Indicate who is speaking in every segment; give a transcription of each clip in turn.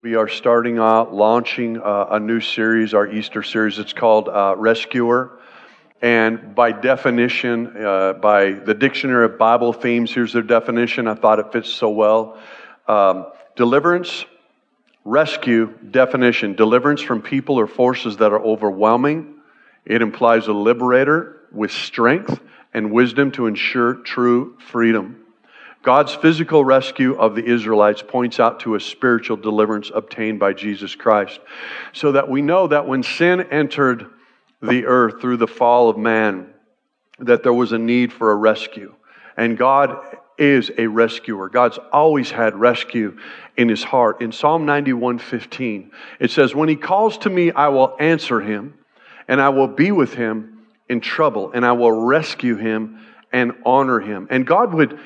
Speaker 1: We are starting out launching uh, a new series, our Easter series. It's called uh, Rescuer. And by definition, uh, by the Dictionary of Bible Themes, here's their definition. I thought it fits so well. Um, deliverance, rescue, definition deliverance from people or forces that are overwhelming. It implies a liberator with strength and wisdom to ensure true freedom. God's physical rescue of the Israelites points out to a spiritual deliverance obtained by Jesus Christ. So that we know that when sin entered the earth through the fall of man, that there was a need for a rescue. And God is a rescuer. God's always had rescue in his heart. In Psalm 91:15, it says, "When he calls to me, I will answer him, and I will be with him in trouble, and I will rescue him and honor him." And God would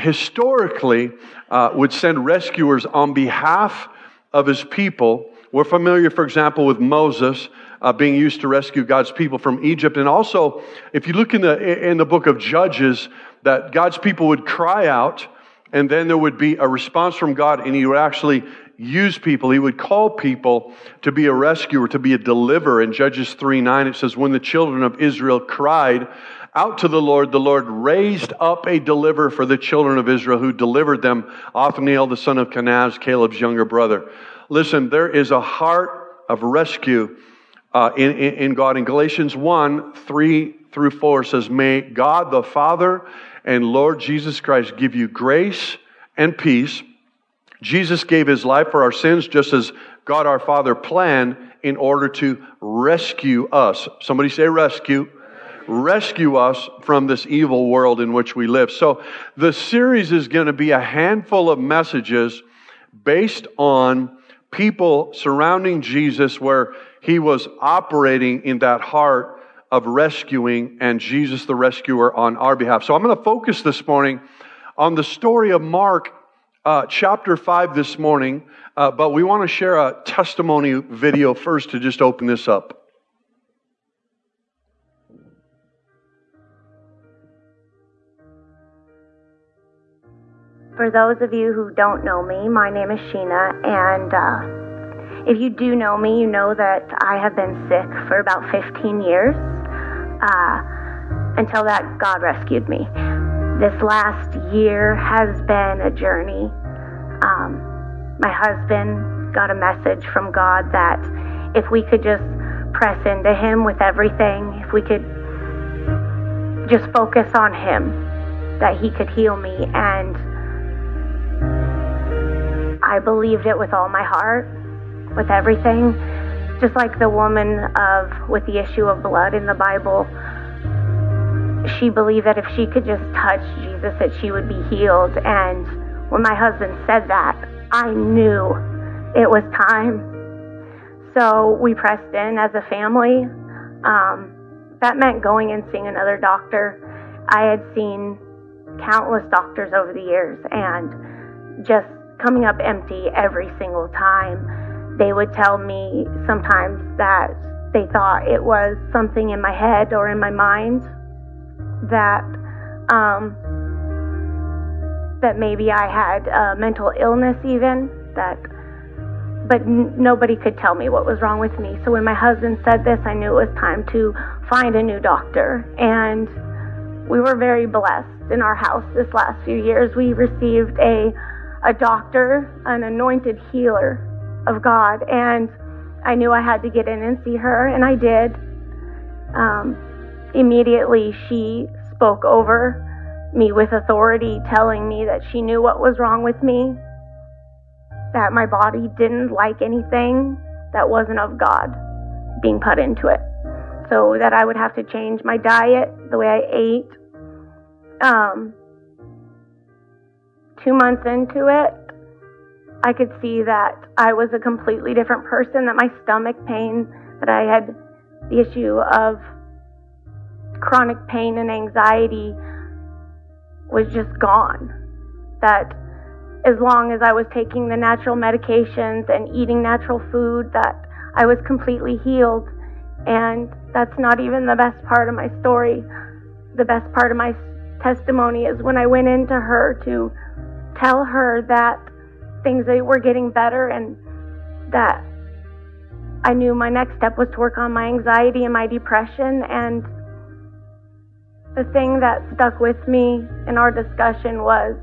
Speaker 1: historically uh, would send rescuers on behalf of his people. We're familiar, for example, with Moses uh, being used to rescue God's people from Egypt. And also, if you look in the, in the book of Judges, that God's people would cry out, and then there would be a response from God, and he would actually use people. He would call people to be a rescuer, to be a deliverer. In Judges 3 9, it says, When the children of Israel cried, out to the Lord, the Lord raised up a deliverer for the children of Israel who delivered them, Othniel, the son of Kenaz, Caleb's younger brother. Listen, there is a heart of rescue uh, in, in, in God. In Galatians 1 3 through 4 says, May God the Father and Lord Jesus Christ give you grace and peace. Jesus gave his life for our sins just as God our Father planned in order to rescue us. Somebody say rescue rescue us from this evil world in which we live. So, the series is going to be a handful of messages based on people surrounding Jesus where he was operating in that heart of rescuing and Jesus the rescuer on our behalf. So, I'm going to focus this morning on the story of Mark uh, chapter 5 this morning, uh, but we want to share a testimony video first to just open this up.
Speaker 2: For those of you who don't know me, my name is Sheena, and uh, if you do know me, you know that I have been sick for about 15 years uh, until that God rescued me. This last year has been a journey. Um, my husband got a message from God that if we could just press into Him with everything, if we could just focus on Him, that He could heal me. And I believed it with all my heart, with everything. Just like the woman of with the issue of blood in the Bible, she believed that if she could just touch Jesus that she would be healed. And when my husband said that, I knew it was time. So we pressed in as a family. Um, that meant going and seeing another doctor. I had seen countless doctors over the years and just coming up empty every single time. They would tell me sometimes that they thought it was something in my head or in my mind that um, that maybe I had a mental illness even that but n- nobody could tell me what was wrong with me. So when my husband said this, I knew it was time to find a new doctor and we were very blessed in our house this last few years. We received a a doctor, an anointed healer of God, and I knew I had to get in and see her, and I did. Um, immediately, she spoke over me with authority, telling me that she knew what was wrong with me, that my body didn't like anything that wasn't of God being put into it. So that I would have to change my diet, the way I ate. Um, two months into it, I could see that I was a completely different person, that my stomach pain, that I had the issue of chronic pain and anxiety was just gone. That as long as I was taking the natural medications and eating natural food, that I was completely healed. And that's not even the best part of my story. The best part of my testimony is when I went into her to tell her that things were getting better and that I knew my next step was to work on my anxiety and my depression. And the thing that stuck with me in our discussion was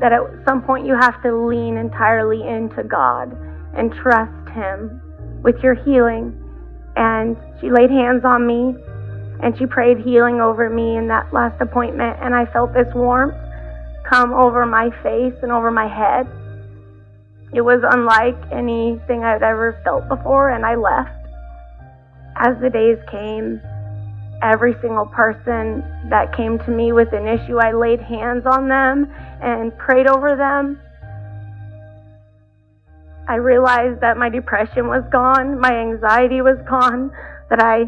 Speaker 2: that at some point you have to lean entirely into God and trust Him with your healing. And she laid hands on me and she prayed healing over me in that last appointment. And I felt this warmth come over my face and over my head. It was unlike anything I'd ever felt before, and I left. As the days came, every single person that came to me with an issue, I laid hands on them and prayed over them. I realized that my depression was gone, my anxiety was gone, that I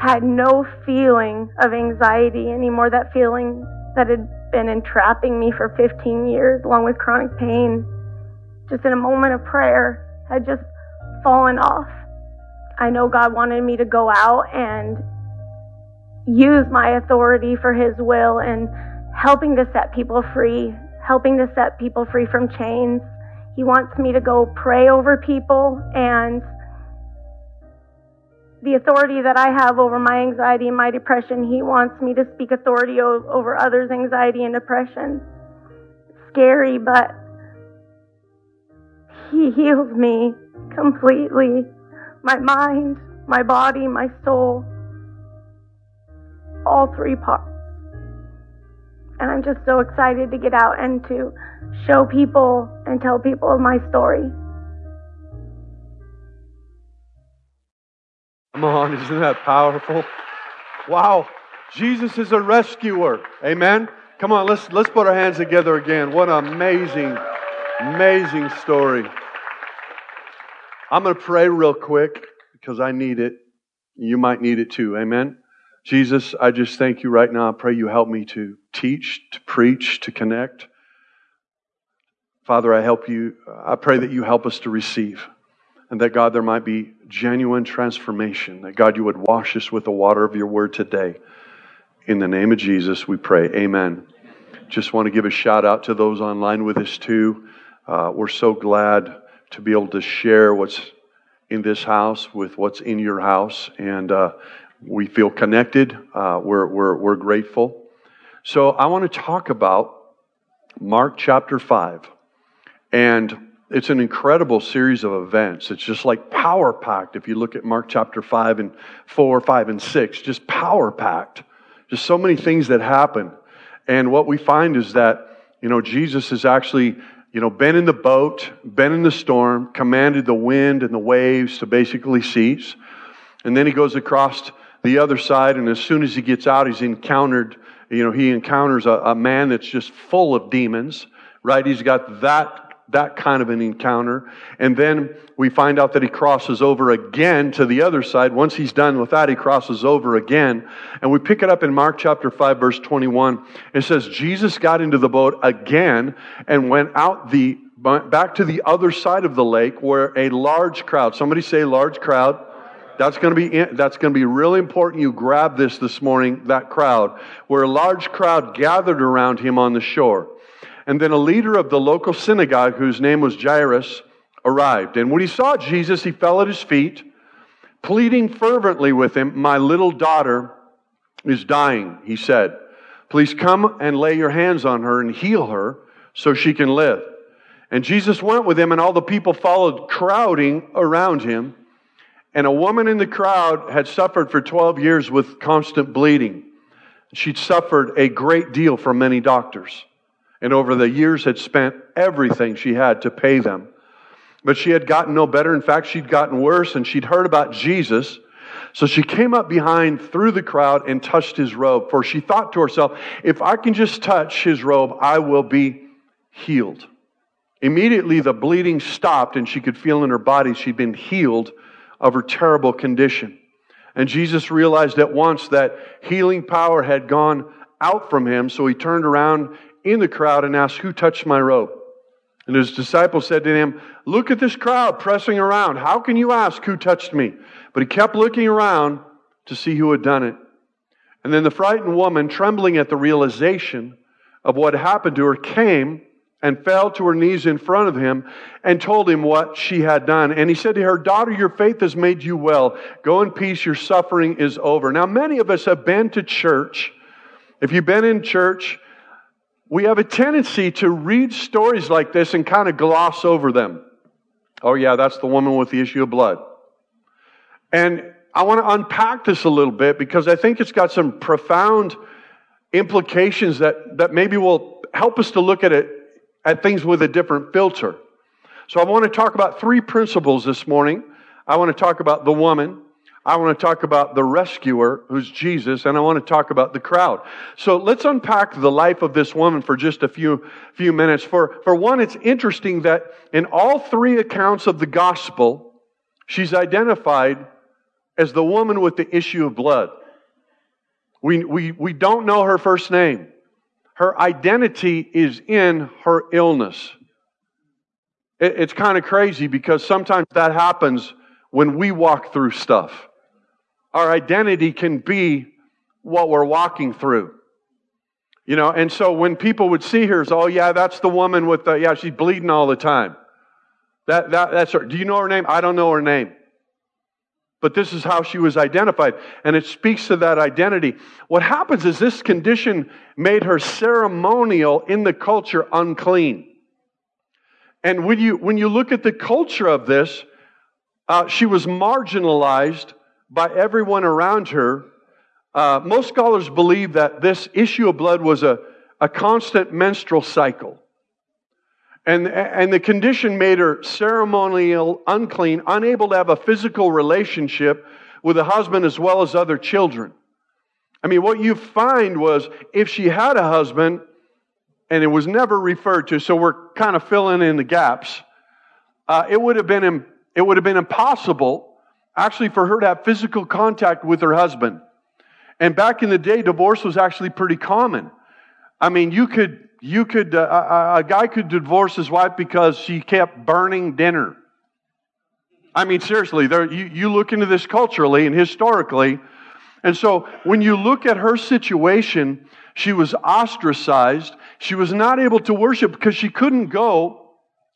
Speaker 2: had no feeling of anxiety anymore, that feeling that had been entrapping me for 15 years, along with chronic pain just in a moment of prayer, had just fallen off. I know God wanted me to go out and use my authority for His will and helping to set people free, helping to set people free from chains. He wants me to go pray over people and the authority that I have over my anxiety and my depression, He wants me to speak authority over others' anxiety and depression. Scary, but he heals me completely my mind, my body, my soul, all three parts. And I'm just so excited to get out and to show people and tell people my story.
Speaker 1: Come on, isn't that powerful? Wow. Jesus is a rescuer. Amen. Come on, let's let's put our hands together again. What an amazing, amazing story. I'm going to pray real quick because I need it. You might need it too. Amen. Jesus, I just thank you right now. I pray you help me to teach, to preach, to connect. Father, I help you. I pray that you help us to receive. And that God, there might be genuine transformation. That God, you would wash us with the water of your word today. In the name of Jesus, we pray. Amen. Just want to give a shout out to those online with us too. Uh, we're so glad to be able to share what's in this house with what's in your house. And uh, we feel connected. Uh, we're, we're, we're grateful. So I want to talk about Mark chapter 5. And it's an incredible series of events. It's just like power packed. If you look at Mark chapter 5 and 4, 5, and 6, just power packed. Just so many things that happen. And what we find is that, you know, Jesus has actually you know, been in the boat, been in the storm, commanded the wind and the waves to basically cease. And then he goes across the other side, and as soon as he gets out, he's encountered, you know, he encounters a, a man that's just full of demons, right? He's got that that kind of an encounter. And then we find out that he crosses over again to the other side. Once he's done with that, he crosses over again. And we pick it up in Mark chapter 5, verse 21. It says, Jesus got into the boat again and went out the back to the other side of the lake where a large crowd, somebody say large crowd. That's going to be that's going to be really important. You grab this this morning. That crowd, where a large crowd gathered around him on the shore. And then a leader of the local synagogue, whose name was Jairus, arrived. And when he saw Jesus, he fell at his feet, pleading fervently with him, My little daughter is dying, he said. Please come and lay your hands on her and heal her so she can live. And Jesus went with him, and all the people followed, crowding around him. And a woman in the crowd had suffered for 12 years with constant bleeding. She'd suffered a great deal from many doctors and over the years had spent everything she had to pay them. But she had gotten no better. In fact, she'd gotten worse, and she'd heard about Jesus. So she came up behind through the crowd and touched his robe, for she thought to herself, if I can just touch his robe, I will be healed. Immediately, the bleeding stopped, and she could feel in her body she'd been healed of her terrible condition. And Jesus realized at once that healing power had gone out from him, so he turned around in the crowd and asked, Who touched my robe? And his disciples said to him, Look at this crowd pressing around. How can you ask who touched me? But he kept looking around to see who had done it. And then the frightened woman, trembling at the realization of what happened to her, came and fell to her knees in front of him and told him what she had done. And he said to her, Daughter, your faith has made you well. Go in peace, your suffering is over. Now, many of us have been to church. If you've been in church, we have a tendency to read stories like this and kind of gloss over them. Oh, yeah, that's the woman with the issue of blood. And I want to unpack this a little bit because I think it's got some profound implications that, that maybe will help us to look at it at things with a different filter. So I want to talk about three principles this morning. I want to talk about the woman. I want to talk about the rescuer, who's Jesus, and I want to talk about the crowd. So let's unpack the life of this woman for just a few, few minutes. For, for one, it's interesting that in all three accounts of the gospel, she's identified as the woman with the issue of blood. We, we, we don't know her first name. Her identity is in her illness. It, it's kind of crazy because sometimes that happens when we walk through stuff. Our identity can be what we're walking through. You know, and so when people would see her, oh yeah, that's the woman with the yeah, she's bleeding all the time. That that that's her. Do you know her name? I don't know her name. But this is how she was identified. And it speaks to that identity. What happens is this condition made her ceremonial in the culture unclean. And when you, when you look at the culture of this, uh, she was marginalized by everyone around her. Uh, most scholars believe that this issue of blood was a, a constant menstrual cycle. And, and the condition made her ceremonial unclean, unable to have a physical relationship with a husband as well as other children. I mean, what you find was if she had a husband, and it was never referred to, so we're kind of filling in the gaps, uh, it, would have been, it would have been impossible actually for her to have physical contact with her husband. And back in the day, divorce was actually pretty common. I mean, you could you could, uh, a, guy could divorce his wife because she kept burning dinner. I mean, seriously, there, you, you look into this culturally and historically. And so when you look at her situation, she was ostracized. She was not able to worship because she couldn't go.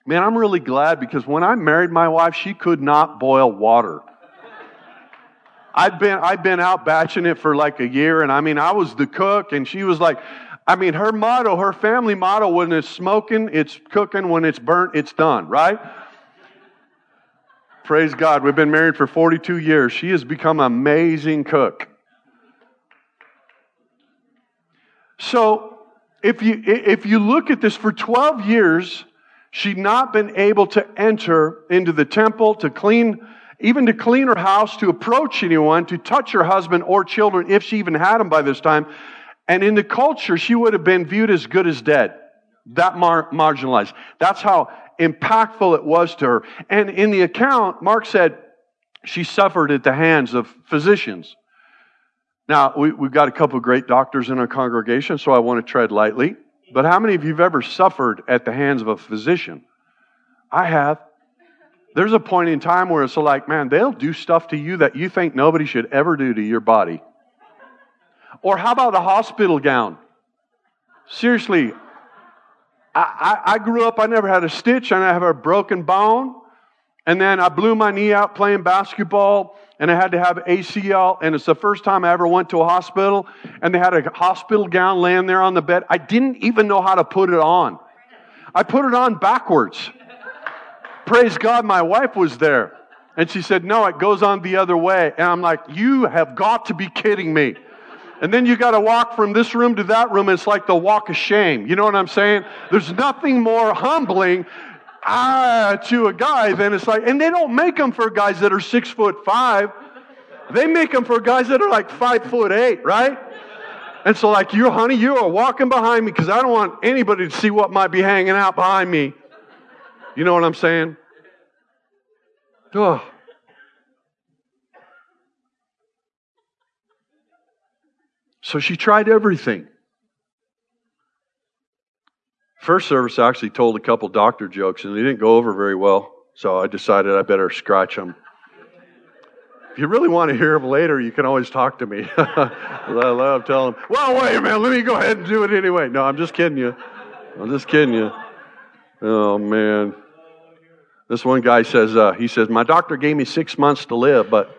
Speaker 1: Man, I'm really glad because when I married my wife, she could not boil water. I'd been, I'd been out batching it for like a year, and I mean, I was the cook, and she was like, I mean, her motto, her family motto, when it's smoking, it's cooking. When it's burnt, it's done, right? Praise God. We've been married for 42 years. She has become an amazing cook. So, if you, if you look at this, for 12 years, she'd not been able to enter into the temple, to clean, even to clean her house, to approach anyone, to touch her husband or children, if she even had them by this time. And in the culture, she would have been viewed as good as dead. That mar- marginalized. That's how impactful it was to her. And in the account, Mark said she suffered at the hands of physicians. Now, we, have got a couple of great doctors in our congregation, so I want to tread lightly. But how many of you have ever suffered at the hands of a physician? I have. There's a point in time where it's like, man, they'll do stuff to you that you think nobody should ever do to your body. Or how about a hospital gown? Seriously, I, I, I grew up, I never had a stitch, I never had a broken bone. And then I blew my knee out playing basketball, and I had to have ACL. And it's the first time I ever went to a hospital, and they had a hospital gown laying there on the bed. I didn't even know how to put it on. I put it on backwards. Praise God, my wife was there. And she said, No, it goes on the other way. And I'm like, You have got to be kidding me. And then you got to walk from this room to that room. It's like the walk of shame. You know what I'm saying? There's nothing more humbling ah, to a guy than it's like, and they don't make them for guys that are six foot five. They make them for guys that are like five foot eight, right? And so, like, you, honey, you are walking behind me because I don't want anybody to see what might be hanging out behind me. You know what I'm saying? So she tried everything. First service, I actually told a couple doctor jokes, and they didn't go over very well. So I decided I better scratch them. If you really want to hear them later, you can always talk to me. I love telling them, well, wait a minute, let me go ahead and do it anyway. No, I'm just kidding you. I'm just kidding you. Oh, man. This one guy says, uh, he says, my doctor gave me six months to live, but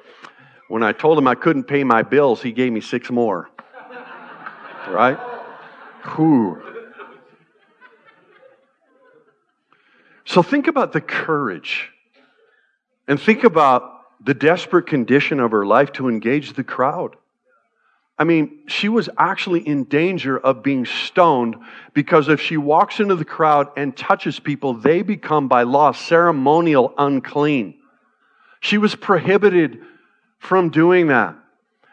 Speaker 1: when I told him I couldn't pay my bills, he gave me six more. right? Whew. So think about the courage and think about the desperate condition of her life to engage the crowd. I mean, she was actually in danger of being stoned because if she walks into the crowd and touches people, they become by law ceremonial unclean. She was prohibited from doing that.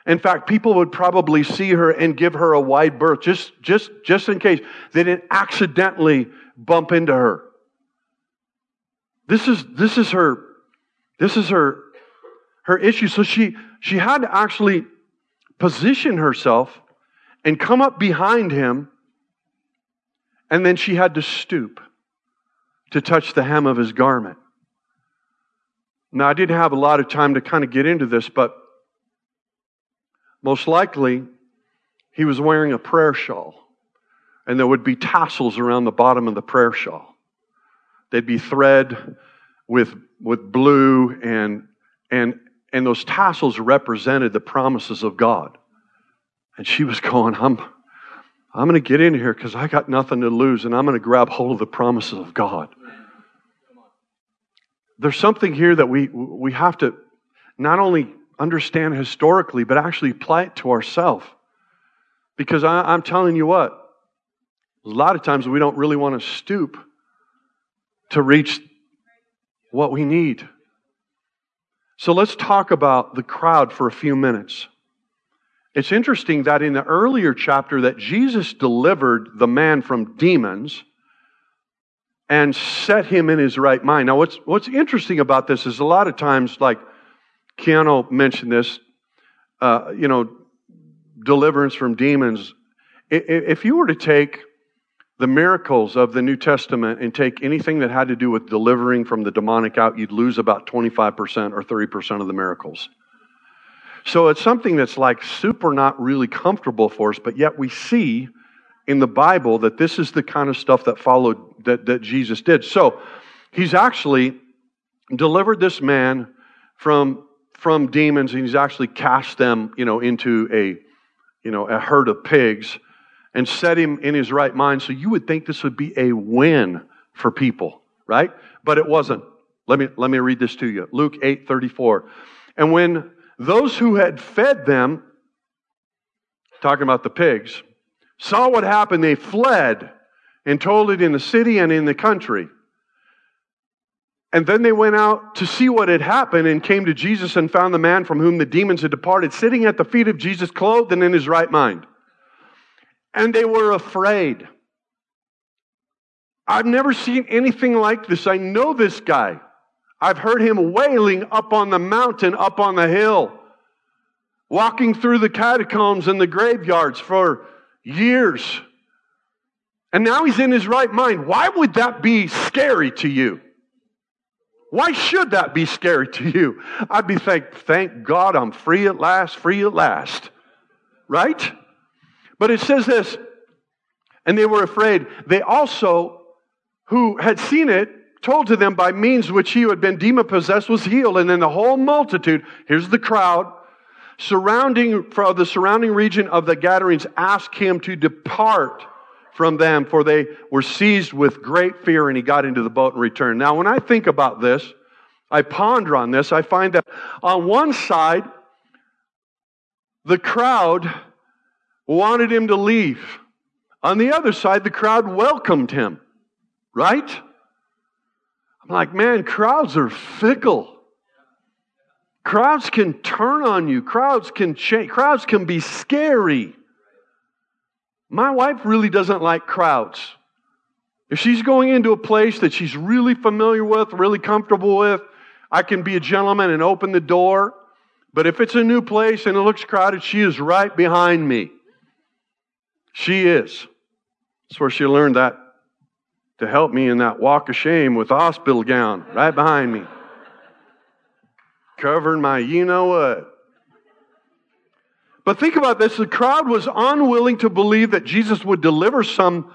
Speaker 1: In fact, people would probably see her and give her a wide berth just, just, just in case they didn't accidentally bump into her. This is, this is her, this is her, her issue. So she, she had to actually position herself and come up behind him, and then she had to stoop to touch the hem of his garment. Now, I didn't have a lot of time to kind of get into this, but most likely he was wearing a prayer shawl, and there would be tassels around the bottom of the prayer shawl. They'd be thread with, with blue, and, and and those tassels represented the promises of God. And she was going, I'm, I'm going to get in here because I got nothing to lose and I'm going to grab hold of the promises of God. There's something here that we, we have to not only understand historically, but actually apply it to ourselves. Because I, I'm telling you what, a lot of times we don't really want to stoop to reach what we need. So let's talk about the crowd for a few minutes. It's interesting that in the earlier chapter that Jesus delivered the man from demons and set him in his right mind. Now what's what's interesting about this is a lot of times like Keanu mentioned this uh, you know deliverance from demons if you were to take the miracles of the New Testament and take anything that had to do with delivering from the demonic out, you'd lose about 25% or 30% of the miracles. So it's something that's like super not really comfortable for us, but yet we see in the Bible that this is the kind of stuff that followed that, that Jesus did. So he's actually delivered this man from from demons and he's actually cast them, you know, into a you know, a herd of pigs and set him in his right mind. So you would think this would be a win for people, right? But it wasn't. Let me, let me read this to you. Luke 8 34. And when those who had fed them, talking about the pigs, saw what happened, they fled and told it in the city and in the country. And then they went out to see what had happened and came to Jesus and found the man from whom the demons had departed sitting at the feet of Jesus, clothed and in his right mind and they were afraid. I've never seen anything like this. I know this guy. I've heard him wailing up on the mountain, up on the hill, walking through the catacombs and the graveyards for years. And now he's in his right mind. Why would that be scary to you? Why should that be scary to you? I'd be thank, thank God I'm free at last, free at last. Right? But it says this, and they were afraid. They also, who had seen it, told to them by means which he who had been demon possessed was healed. And then the whole multitude, here's the crowd, surrounding from the surrounding region of the Gadarenes asked him to depart from them, for they were seized with great fear, and he got into the boat and returned. Now, when I think about this, I ponder on this, I find that on one side, the crowd wanted him to leave. On the other side, the crowd welcomed him, right? I'm like, man, crowds are fickle. Crowds can turn on you. Crowds can change. Crowds can be scary. My wife really doesn't like crowds. If she's going into a place that she's really familiar with, really comfortable with, I can be a gentleman and open the door. But if it's a new place and it looks crowded, she is right behind me. She is. That's where she learned that to help me in that walk of shame with the hospital gown right behind me. Covering my you know what. But think about this the crowd was unwilling to believe that Jesus would deliver some,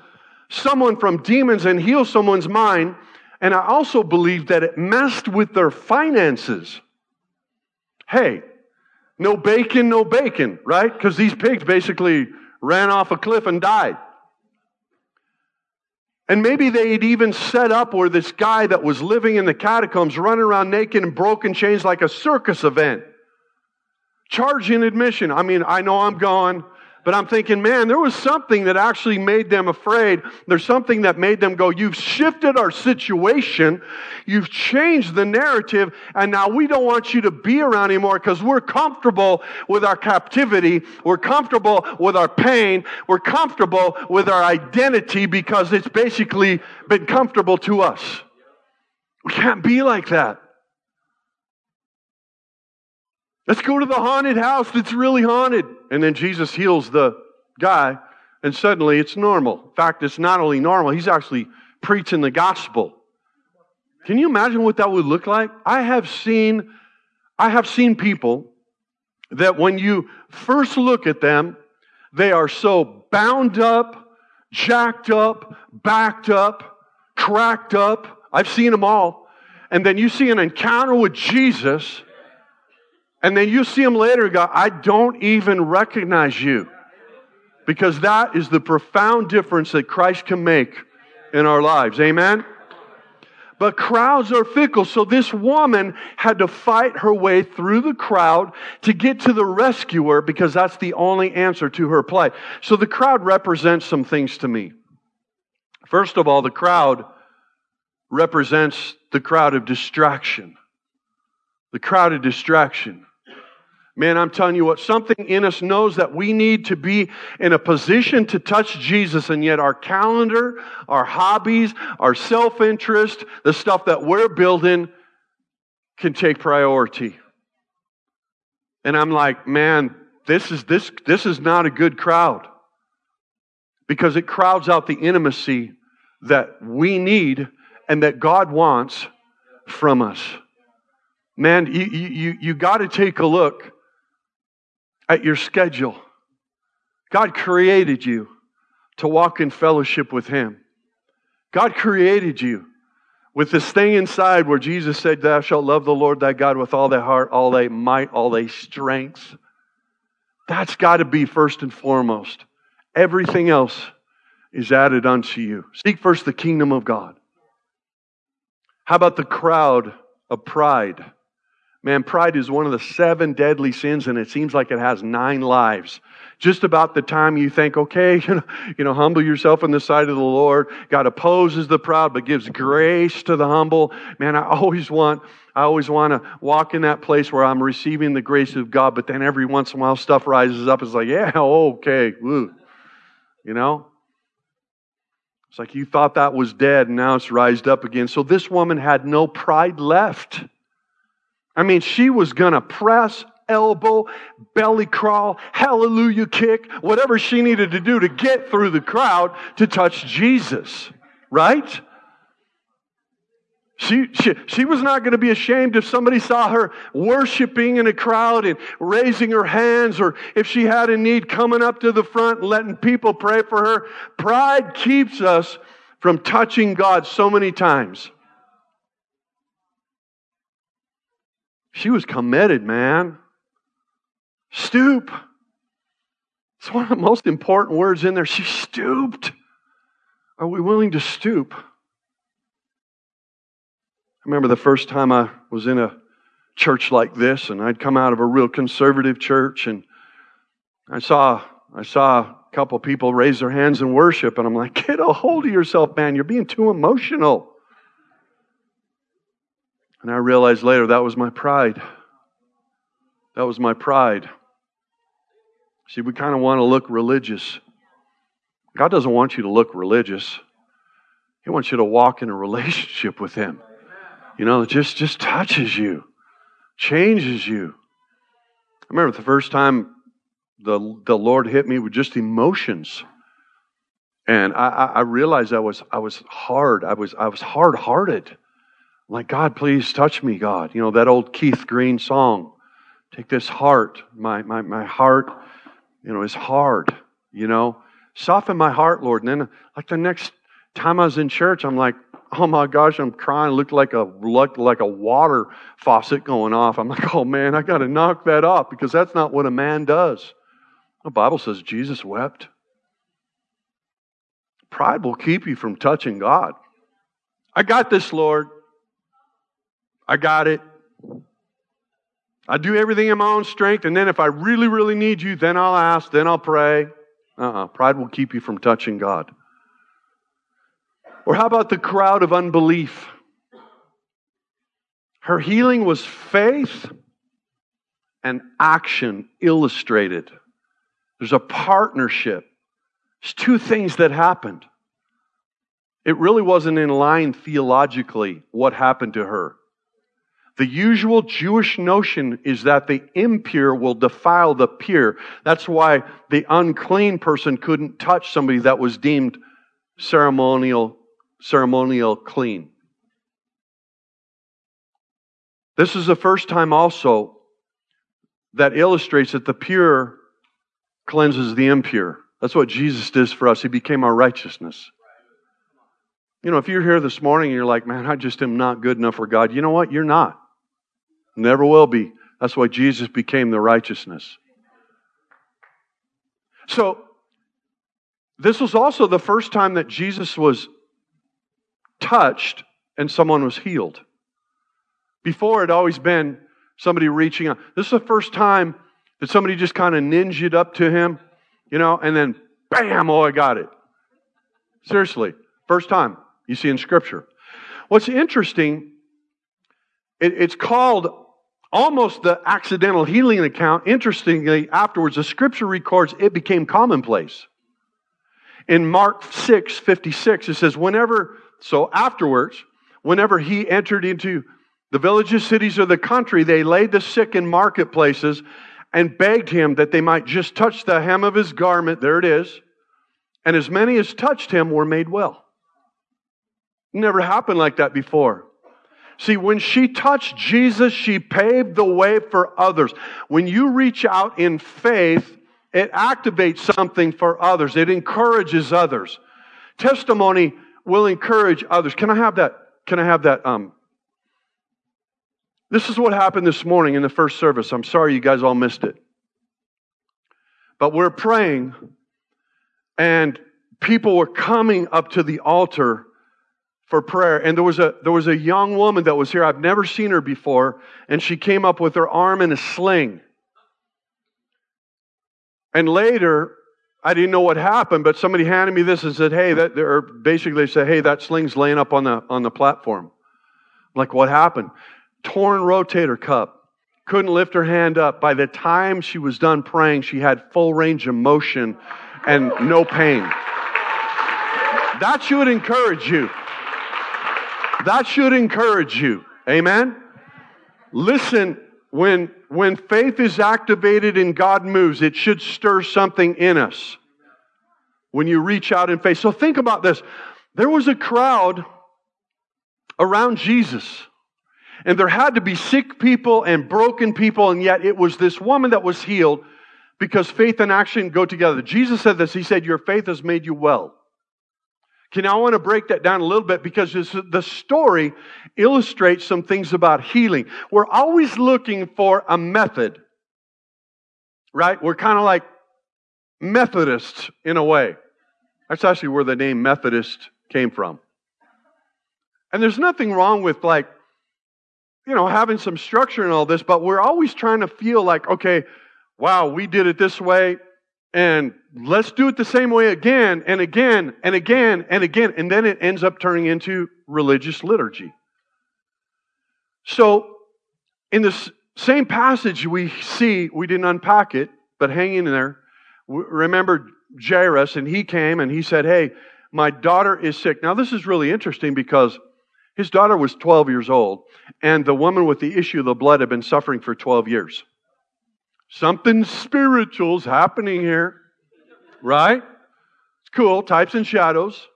Speaker 1: someone from demons and heal someone's mind. And I also believe that it messed with their finances. Hey, no bacon, no bacon, right? Because these pigs basically ran off a cliff and died. And maybe they had even set up where this guy that was living in the catacombs, running around naked and broken chains like a circus event, charging admission. I mean, I know I'm gone. But I'm thinking, man, there was something that actually made them afraid. There's something that made them go, You've shifted our situation. You've changed the narrative. And now we don't want you to be around anymore because we're comfortable with our captivity. We're comfortable with our pain. We're comfortable with our identity because it's basically been comfortable to us. We can't be like that. Let's go to the haunted house that's really haunted. And then Jesus heals the guy, and suddenly it's normal. In fact, it's not only normal, he's actually preaching the gospel. Can you imagine what that would look like? I have seen, I have seen people that when you first look at them, they are so bound up, jacked up, backed up, cracked up. I've seen them all. And then you see an encounter with Jesus, and then you see him later go, I don't even recognize you. Because that is the profound difference that Christ can make in our lives. Amen? But crowds are fickle. So this woman had to fight her way through the crowd to get to the rescuer because that's the only answer to her plight. So the crowd represents some things to me. First of all, the crowd represents the crowd of distraction. The crowd of distraction. Man, I'm telling you what, something in us knows that we need to be in a position to touch Jesus, and yet our calendar, our hobbies, our self interest, the stuff that we're building can take priority. And I'm like, man, this is, this, this is not a good crowd because it crowds out the intimacy that we need and that God wants from us. Man, you, you, you got to take a look at your schedule. God created you to walk in fellowship with Him. God created you with this thing inside where Jesus said, Thou shalt love the Lord thy God with all thy heart, all thy might, all thy strength. That's got to be first and foremost. Everything else is added unto you. Seek first the kingdom of God. How about the crowd of pride? Man, pride is one of the seven deadly sins, and it seems like it has nine lives. Just about the time you think, okay, you know, you know, humble yourself in the sight of the Lord. God opposes the proud, but gives grace to the humble. Man, I always want, I always want to walk in that place where I'm receiving the grace of God, but then every once in a while stuff rises up. It's like, yeah, okay, woo. You know? It's like you thought that was dead, and now it's rised up again. So this woman had no pride left. I mean, she was going to press, elbow, belly crawl, hallelujah kick, whatever she needed to do to get through the crowd to touch Jesus, right? She, she, she was not going to be ashamed if somebody saw her worshiping in a crowd and raising her hands, or if she had a need coming up to the front and letting people pray for her. Pride keeps us from touching God so many times. She was committed, man. Stoop. It's one of the most important words in there. She stooped. Are we willing to stoop? I remember the first time I was in a church like this, and I'd come out of a real conservative church, and I saw I saw a couple people raise their hands in worship, and I'm like, get a hold of yourself, man. You're being too emotional. And I realized later that was my pride. That was my pride. See, we kind of want to look religious. God doesn't want you to look religious. He wants you to walk in a relationship with Him. You know, it just, just touches you, changes you. I remember the first time the, the Lord hit me with just emotions. And I, I realized I was, I was hard. I was, I was hard hearted like, God, please touch me, God. You know, that old Keith Green song. Take this heart. My, my, my heart, you know, is hard, you know. Soften my heart, Lord. And then, like the next Time I was in church, I'm like, oh my gosh, I'm crying. Looked like a looked like a water faucet going off. I'm like, oh man, I got to knock that off because that's not what a man does. The Bible says Jesus wept. Pride will keep you from touching God. I got this, Lord. I got it. I do everything in my own strength, and then if I really, really need you, then I'll ask, then I'll pray. Uh uh-uh. uh Pride will keep you from touching God. Or how about the crowd of unbelief? Her healing was faith and action illustrated. There's a partnership. There's two things that happened. It really wasn't in line theologically what happened to her. The usual Jewish notion is that the impure will defile the pure. That's why the unclean person couldn't touch somebody that was deemed ceremonial, ceremonial clean. This is the first time also that illustrates that the pure cleanses the impure. That's what Jesus does for us. He became our righteousness. You know, if you're here this morning and you're like, man, I just am not good enough for God, you know what? You're not. Never will be. That's why Jesus became the righteousness. So, this was also the first time that Jesus was touched and someone was healed. Before, it always been somebody reaching out. This is the first time that somebody just kind of ninja'd up to him, you know, and then bam, oh, I got it. Seriously, first time you see in Scripture. What's interesting, it, it's called almost the accidental healing account. Interestingly, afterwards, the scripture records it became commonplace. In Mark 6 56, it says, whenever, so afterwards, whenever he entered into the villages, cities, or the country, they laid the sick in marketplaces and begged him that they might just touch the hem of his garment. There it is. And as many as touched him were made well. Never happened like that before. See, when she touched Jesus, she paved the way for others. When you reach out in faith, it activates something for others, it encourages others. Testimony will encourage others. Can I have that? Can I have that? Um, this is what happened this morning in the first service. I'm sorry you guys all missed it. But we're praying, and people were coming up to the altar for prayer. And there was a there was a young woman that was here. I've never seen her before, and she came up with her arm in a sling. And later, I didn't know what happened, but somebody handed me this and said, "Hey, that," or basically they said, "Hey, that sling's laying up on the on the platform." I'm like, what happened? Torn rotator cuff. Couldn't lift her hand up. By the time she was done praying, she had full range of motion and no pain. That should encourage you. That should encourage you. Amen? Listen, when, when faith is activated and God moves, it should stir something in us when you reach out in faith. So think about this. There was a crowd around Jesus, and there had to be sick people and broken people, and yet it was this woman that was healed because faith and action go together. Jesus said this He said, Your faith has made you well. Okay, now I want to break that down a little bit because this, the story illustrates some things about healing. We're always looking for a method, right? We're kind of like Methodists in a way. That's actually where the name Methodist came from. And there's nothing wrong with like, you know, having some structure and all this, but we're always trying to feel like, okay, wow, we did it this way, and let's do it the same way again and again and again and again. And then it ends up turning into religious liturgy. So, in this same passage, we see, we didn't unpack it, but hang in there. Remember Jairus, and he came and he said, Hey, my daughter is sick. Now, this is really interesting because his daughter was 12 years old, and the woman with the issue of the blood had been suffering for 12 years. Something spiritual's happening here, right? It's cool, types and shadows.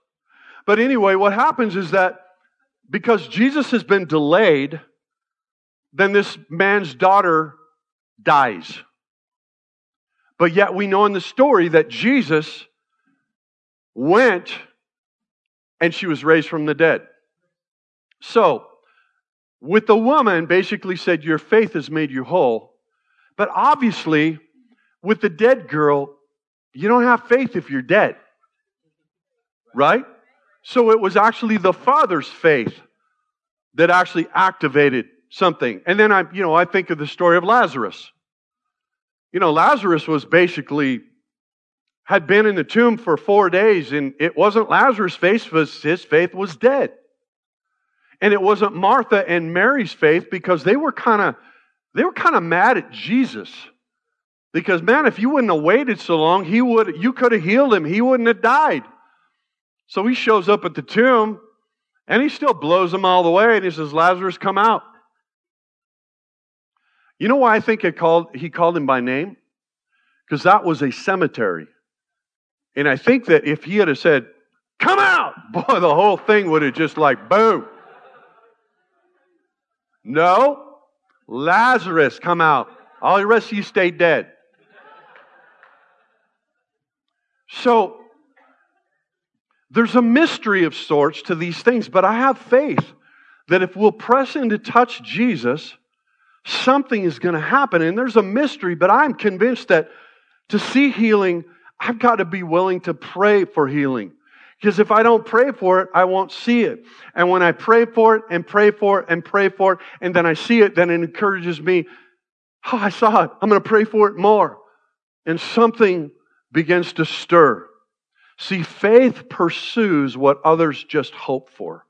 Speaker 1: But anyway, what happens is that because Jesus has been delayed, then this man's daughter dies. But yet we know in the story that Jesus went and she was raised from the dead. So, with the woman, basically said, Your faith has made you whole. But obviously, with the dead girl, you don't have faith if you're dead. Right? So it was actually the father's faith that actually activated something. And then I, you know, I think of the story of Lazarus. You know, Lazarus was basically had been in the tomb for four days, and it wasn't Lazarus' faith, was his faith was dead. And it wasn't Martha and Mary's faith because they were kind of they were kind of mad at Jesus. Because man, if you wouldn't have waited so long, he would you could have healed him. He wouldn't have died. So he shows up at the tomb and he still blows them all the way and he says, Lazarus, come out. You know why I think called, he called him by name? Because that was a cemetery. And I think that if he had said, come out, boy, the whole thing would have just like boom. No, Lazarus, come out. All the rest of you stay dead. So there's a mystery of sorts to these things, but I have faith that if we'll press in to touch Jesus, something is going to happen. And there's a mystery, but I'm convinced that to see healing, I've got to be willing to pray for healing. Because if I don't pray for it, I won't see it. And when I pray for it and pray for it and pray for it, and then I see it, then it encourages me. Oh, I saw it. I'm going to pray for it more. And something begins to stir. See, faith pursues what others just hope for.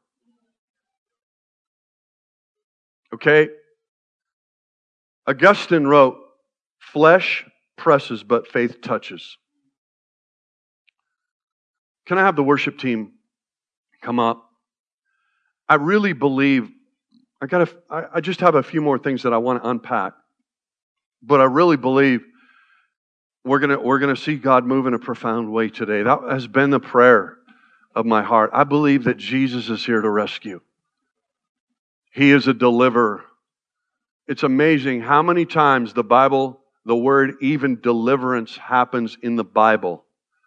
Speaker 1: Okay? Augustine wrote, Flesh presses, but faith touches. Can I have the worship team come up? I really believe I got I, I just have a few more things that I want to unpack. But I really believe we're gonna we're gonna see God move in a profound way today. That has been the prayer of my heart. I believe that Jesus is here to rescue. He is a deliverer. It's amazing how many times the Bible, the word even deliverance happens in the Bible.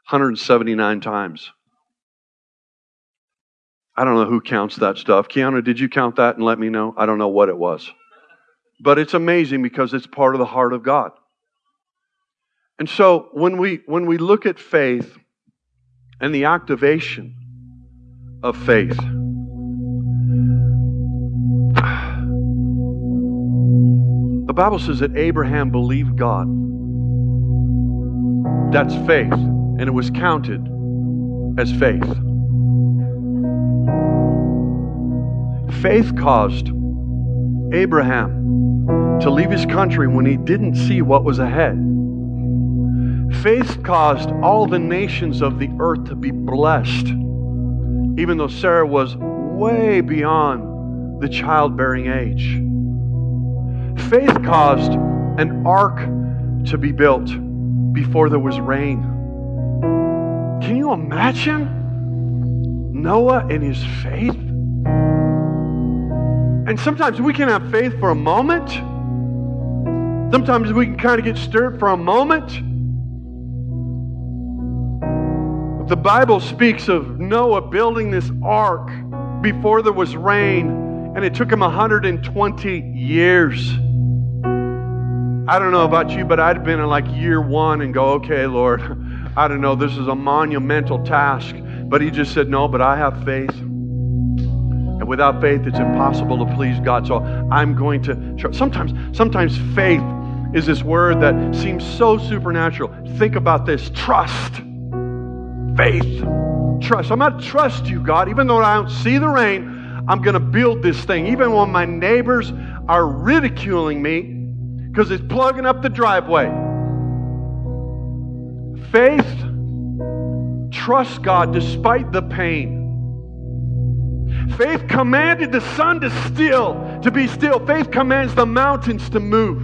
Speaker 1: 179 times. I don't know who counts that stuff. Keanu, did you count that and let me know? I don't know what it was. But it's amazing because it's part of the heart of God. And so when we when we look at faith and the activation of faith, the Bible says that Abraham believed God. That's faith and it was counted as faith. Faith caused Abraham to leave his country when he didn't see what was ahead. Faith caused all the nations of the earth to be blessed, even though Sarah was way beyond the childbearing age. Faith caused an ark to be built before there was rain. You imagine Noah and his faith? And sometimes we can have faith for a moment. Sometimes we can kind of get stirred for a moment. The Bible speaks of Noah building this ark before there was rain, and it took him 120 years. I don't know about you, but I'd been in like year one and go, okay, Lord, I don't know, this is a monumental task. But he just said, No, but I have faith. And without faith, it's impossible to please God. So I'm going to. Sometimes, sometimes faith is this word that seems so supernatural. Think about this trust. Faith. Trust. I'm going to trust you, God. Even though I don't see the rain, I'm going to build this thing. Even when my neighbors are ridiculing me because it's plugging up the driveway. Faith trust God despite the pain. Faith commanded the sun to still, to be still. Faith commands the mountains to move.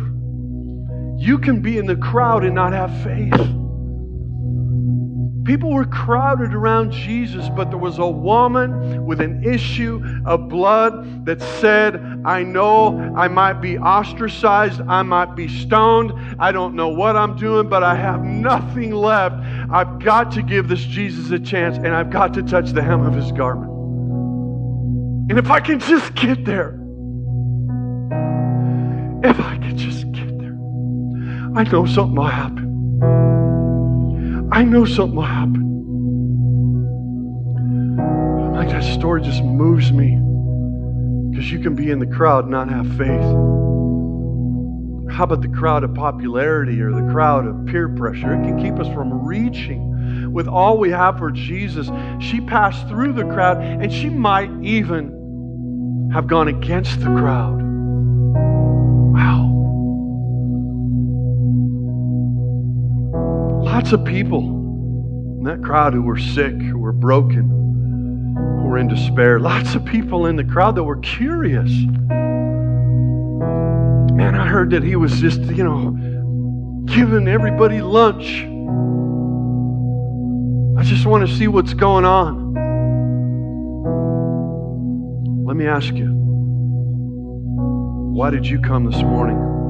Speaker 1: You can be in the crowd and not have faith. People were crowded around Jesus, but there was a woman with an issue of blood that said, I know I might be ostracized, I might be stoned, I don't know what I'm doing, but I have nothing left. I've got to give this Jesus a chance, and I've got to touch the hem of his garment. And if I can just get there, if I could just get there, I know something will happen. I know something will happen. Like, that story just moves me because you can be in the crowd and not have faith. How about the crowd of popularity or the crowd of peer pressure? It can keep us from reaching with all we have for Jesus. She passed through the crowd and she might even have gone against the crowd. Wow. Lots of people in that crowd who were sick, who were broken, who were in despair. Lots of people in the crowd that were curious. Man, I heard that he was just, you know, giving everybody lunch. I just want to see what's going on. Let me ask you why did you come this morning?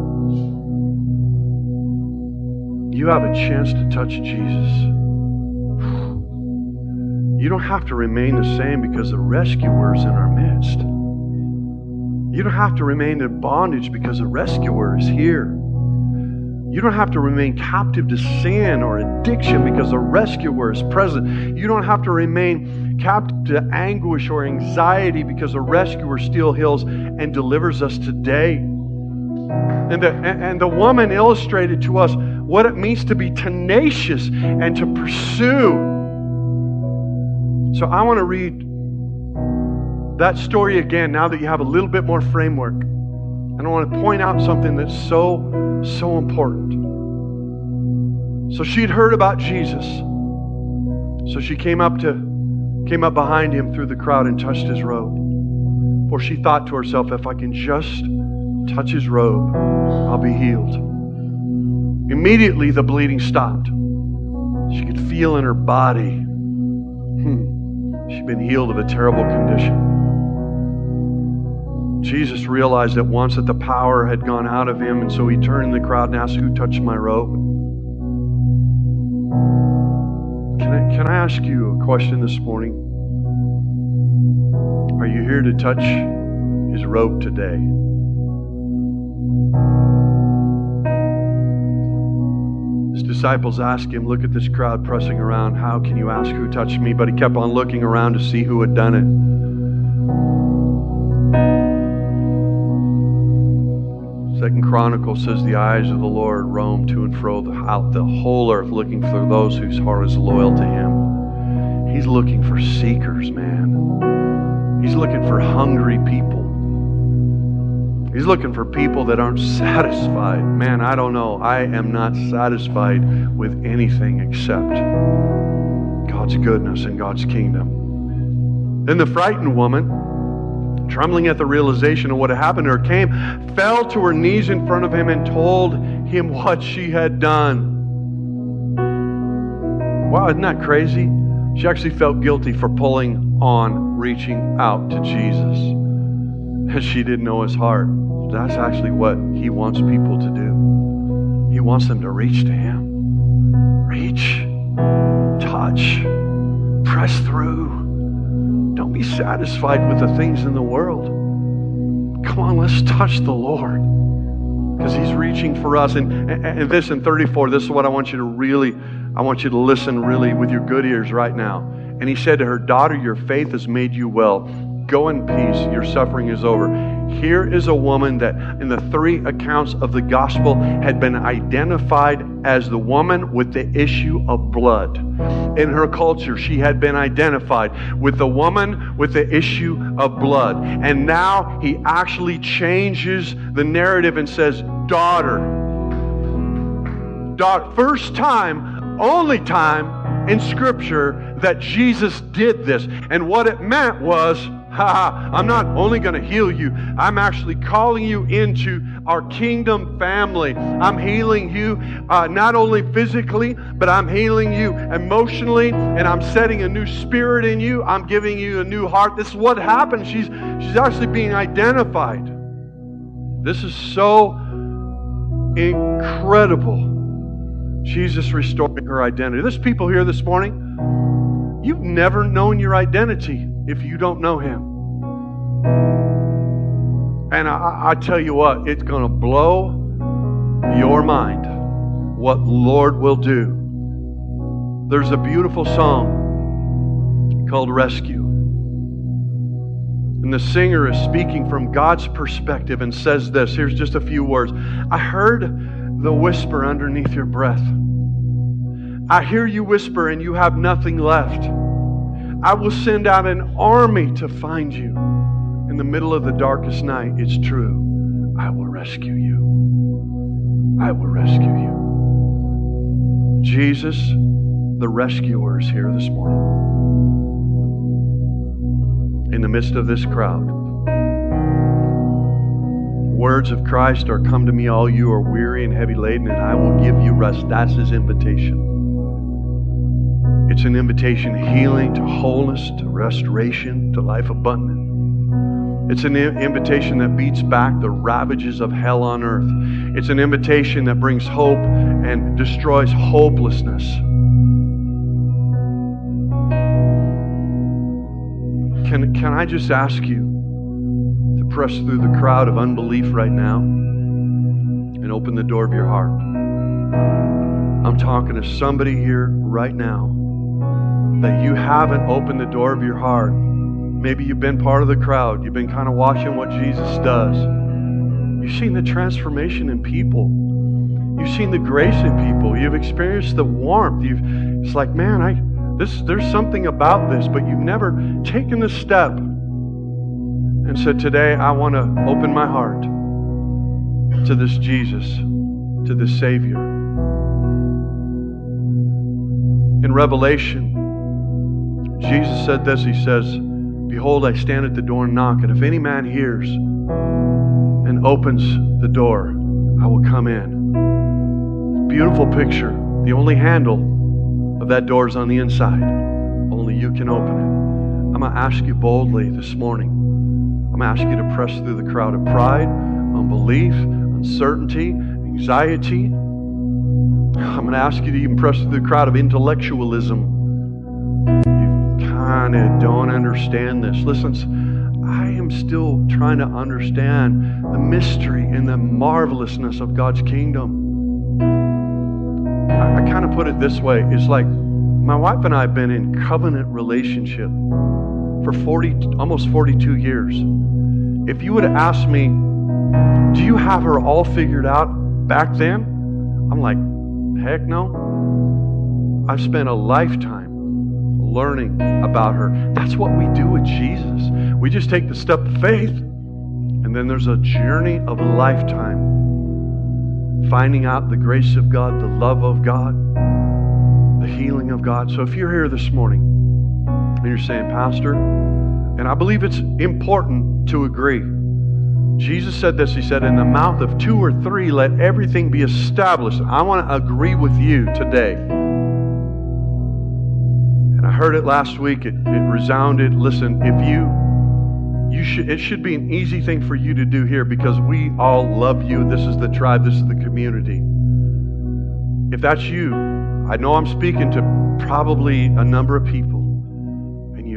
Speaker 1: You have a chance to touch Jesus. You don't have to remain the same because the rescuer is in our midst. You don't have to remain in bondage because the rescuer is here. You don't have to remain captive to sin or addiction because the rescuer is present. You don't have to remain captive to anguish or anxiety because the rescuer still heals and delivers us today. And the, and the woman illustrated to us what it means to be tenacious and to pursue. So I want to read that story again now that you have a little bit more framework. And I want to point out something that's so, so important. So she'd heard about Jesus. So she came up to came up behind him through the crowd and touched his robe. For she thought to herself, if I can just touch his robe, I'll be healed. Immediately the bleeding stopped. She could feel in her body. Hmm, she'd been healed of a terrible condition. Jesus realized at once that the power had gone out of him, and so he turned in the crowd and asked, Who touched my robe? Can I, can I ask you a question this morning? Are you here to touch his robe today? His disciples asked him, Look at this crowd pressing around. How can you ask who touched me? But he kept on looking around to see who had done it. Second Chronicles says the eyes of the Lord roam to and fro throughout the whole earth, looking for those whose heart is loyal to Him. He's looking for seekers, man. He's looking for hungry people. He's looking for people that aren't satisfied. Man, I don't know. I am not satisfied with anything except God's goodness and God's kingdom. Then the frightened woman trembling at the realization of what had happened to her, came, fell to her knees in front of him, and told him what she had done. Wow, isn't that crazy? She actually felt guilty for pulling on, reaching out to Jesus. And she didn't know his heart. That's actually what he wants people to do. He wants them to reach to him. Reach, touch, press through don't be satisfied with the things in the world. Come on, let's touch the Lord because He's reaching for us. And, and, and, this in 34, this is what I want you to really, I want you to listen really with your good ears right now. And He said to her, Daughter, your faith has made you well. Go in peace. Your suffering is over. Here is a woman that, in the three accounts of the gospel, had been identified as the woman with the issue of blood. In her culture, she had been identified with the woman with the issue of blood. And now he actually changes the narrative and says, Daughter. Daughter. First time, only time in Scripture that Jesus did this. And what it meant was, I'm not only going to heal you, I'm actually calling you into our kingdom family. I'm healing you uh, not only physically, but I'm healing you emotionally, and I'm setting a new spirit in you. I'm giving you a new heart. This is what happened. She's, she's actually being identified. This is so incredible. Jesus restoring her identity. There's people here this morning. You've never known your identity if you don't know Him. And I, I tell you what, it's going to blow your mind what Lord will do. There's a beautiful song called Rescue. And the singer is speaking from God's perspective and says this. Here's just a few words. I heard the whisper underneath your breath. I hear you whisper and you have nothing left. I will send out an army to find you. In the middle of the darkest night, it's true. I will rescue you. I will rescue you. Jesus, the rescuer, is here this morning. In the midst of this crowd, words of Christ are Come to me, all you are weary and heavy laden, and I will give you rest. That's his invitation. It's an invitation to healing, to wholeness, to restoration, to life abundant. It's an invitation that beats back the ravages of hell on earth. It's an invitation that brings hope and destroys hopelessness. Can, can I just ask you to press through the crowd of unbelief right now and open the door of your heart? I'm talking to somebody here right now that you haven't opened the door of your heart. Maybe you've been part of the crowd. You've been kind of watching what Jesus does. You've seen the transformation in people. You've seen the grace in people. You've experienced the warmth. You've, it's like, man, I, this, there's something about this, but you've never taken the step and said, Today I want to open my heart to this Jesus, to this Savior. In Revelation, Jesus said this He says, Behold, I stand at the door and knock, and if any man hears and opens the door, I will come in. Beautiful picture. The only handle of that door is on the inside. Only you can open it. I'm going to ask you boldly this morning. I'm going to ask you to press through the crowd of pride, unbelief, uncertainty, anxiety. I'm going to ask you to even press through the crowd of intellectualism You kind of don't understand this. Listen, I am still trying to understand the mystery and the marvelousness of God's kingdom. I, I kind of put it this way it's like my wife and I have been in covenant relationship for 40, almost 42 years. If you would have asked me, do you have her all figured out back then? I'm like, heck no. I've spent a lifetime learning about her. That's what we do with Jesus. We just take the step of faith, and then there's a journey of a lifetime finding out the grace of God, the love of God, the healing of God. So if you're here this morning and you're saying, Pastor, and I believe it's important to agree. Jesus said this. He said, In the mouth of two or three, let everything be established. I want to agree with you today. And I heard it last week. It, it resounded. Listen, if you you should it should be an easy thing for you to do here because we all love you. This is the tribe, this is the community. If that's you, I know I'm speaking to probably a number of people,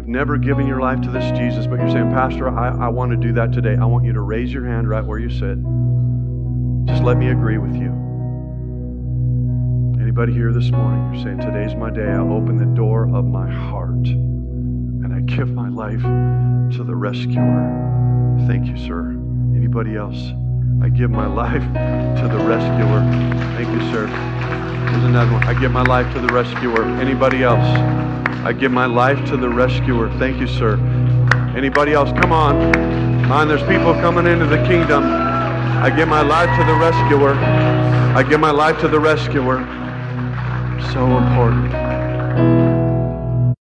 Speaker 1: you've never given your life to this Jesus, but you're saying, Pastor, I, I want to do that today. I want you to raise your hand right where you sit. Just let me agree with you. Anybody here this morning, you're saying, Today's my day. I open the door of my heart and I give my life to the rescuer. Thank you, sir. Anybody else? I give my life to the rescuer. Thank you, sir. There's another one. I give my life to the rescuer. Anybody else? I give my life to the rescuer. Thank you, sir. Anybody else? Come on. Man, there's people coming into the kingdom. I give my life to the rescuer. I give my life to the rescuer so important.